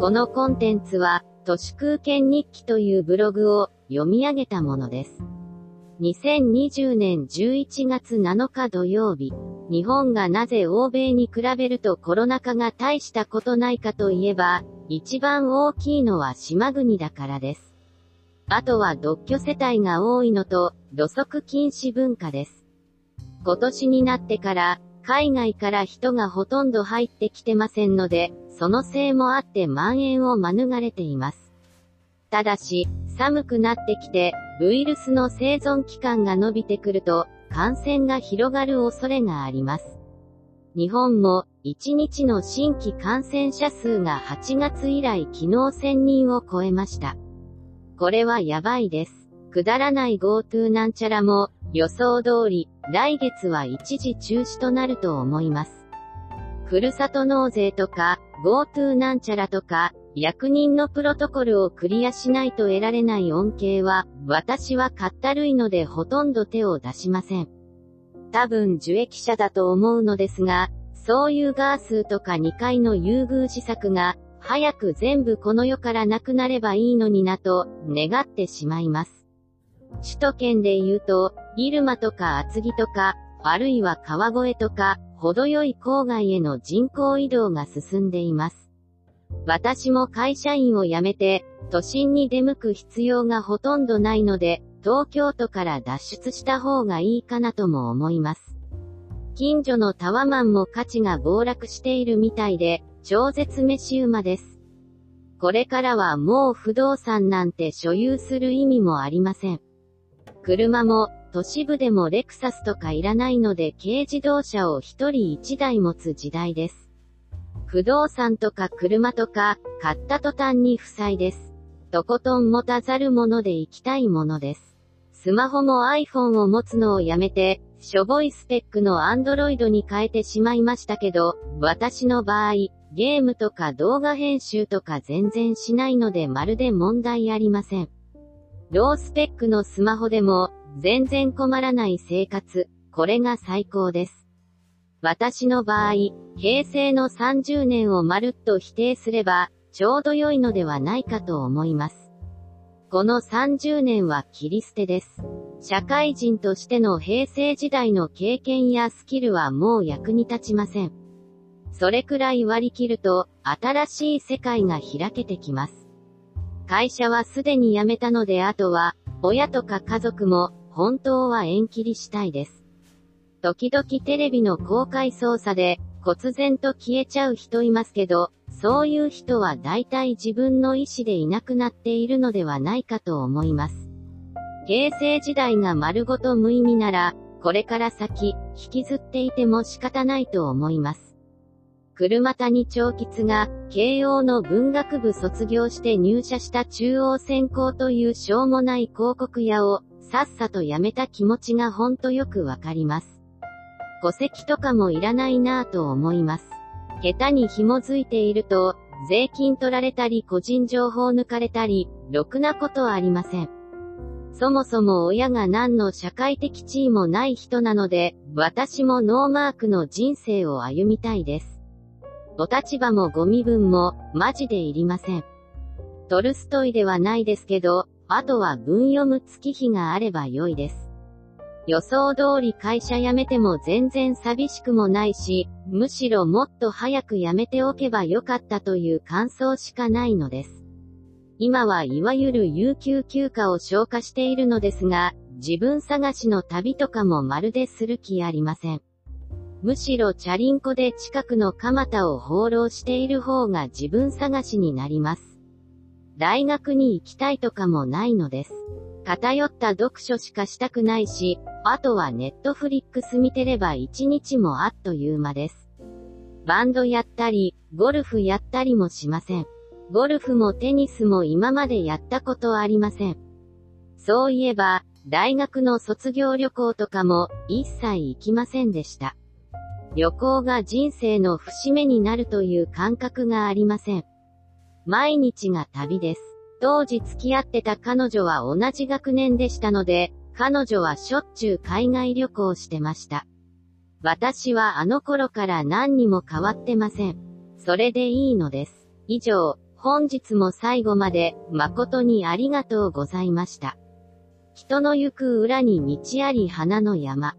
このコンテンツは、都市空間日記というブログを読み上げたものです。2020年11月7日土曜日、日本がなぜ欧米に比べるとコロナ禍が大したことないかといえば、一番大きいのは島国だからです。あとは独居世帯が多いのと、土足禁止文化です。今年になってから、海外から人がほとんど入ってきてませんので、そのせいもあって蔓延を免れています。ただし、寒くなってきて、ウイルスの生存期間が伸びてくると、感染が広がる恐れがあります。日本も、1日の新規感染者数が8月以来昨日1000人を超えました。これはやばいです。くだらない GoTo なんちゃらも、予想通り、来月は一時中止となると思います。ふるさと納税とか、GoTo なんちゃらとか、役人のプロトコルをクリアしないと得られない恩恵は、私はかったるいのでほとんど手を出しません。多分受益者だと思うのですが、そういうガースとか2回の優遇施策が、早く全部この世からなくなればいいのになと、願ってしまいます。首都圏で言うと、入間とか厚木とか、あるいは川越とか、程よい郊外への人口移動が進んでいます。私も会社員を辞めて、都心に出向く必要がほとんどないので、東京都から脱出した方がいいかなとも思います。近所のタワマンも価値が暴落しているみたいで、超絶飯馬です。これからはもう不動産なんて所有する意味もありません。車も、都市部でもレクサスとかいらないので軽自動車を一人一台持つ時代です。不動産とか車とか、買った途端に負債です。とことん持たざるもので行きたいものです。スマホも iPhone を持つのをやめて、しょぼいスペックの Android に変えてしまいましたけど、私の場合、ゲームとか動画編集とか全然しないのでまるで問題ありません。ロースペックのスマホでも、全然困らない生活、これが最高です。私の場合、平成の30年をまるっと否定すれば、ちょうど良いのではないかと思います。この30年は切り捨てです。社会人としての平成時代の経験やスキルはもう役に立ちません。それくらい割り切ると、新しい世界が開けてきます。会社はすでに辞めたのであとは、親とか家族も、本当は縁切りしたいです。時々テレビの公開操作で、忽然と消えちゃう人いますけど、そういう人は大体自分の意思でいなくなっているのではないかと思います。平成時代が丸ごと無意味なら、これから先、引きずっていても仕方ないと思います。車谷長吉が、慶応の文学部卒業して入社した中央専攻というしょうもない広告屋を、さっさと辞めた気持ちがほんとよくわかります。戸籍とかもいらないなぁと思います。下手に紐づいていると、税金取られたり個人情報抜かれたり、ろくなことはありません。そもそも親が何の社会的地位もない人なので、私もノーマークの人生を歩みたいです。お立場もご身分も、マジでいりません。トルストイではないですけど、あとは文読む月日があれば良いです。予想通り会社辞めても全然寂しくもないし、むしろもっと早く辞めておけばよかったという感想しかないのです。今はいわゆる有給休暇を消化しているのですが、自分探しの旅とかもまるでする気ありません。むしろチャリンコで近くの蒲田を放浪している方が自分探しになります。大学に行きたいとかもないのです。偏った読書しかしたくないし、あとはネットフリックス見てれば一日もあっという間です。バンドやったり、ゴルフやったりもしません。ゴルフもテニスも今までやったことありません。そういえば、大学の卒業旅行とかも一切行きませんでした。旅行が人生の節目になるという感覚がありません。毎日が旅です。当時付き合ってた彼女は同じ学年でしたので、彼女はしょっちゅう海外旅行してました。私はあの頃から何にも変わってません。それでいいのです。以上、本日も最後まで誠にありがとうございました。人の行く裏に道あり花の山。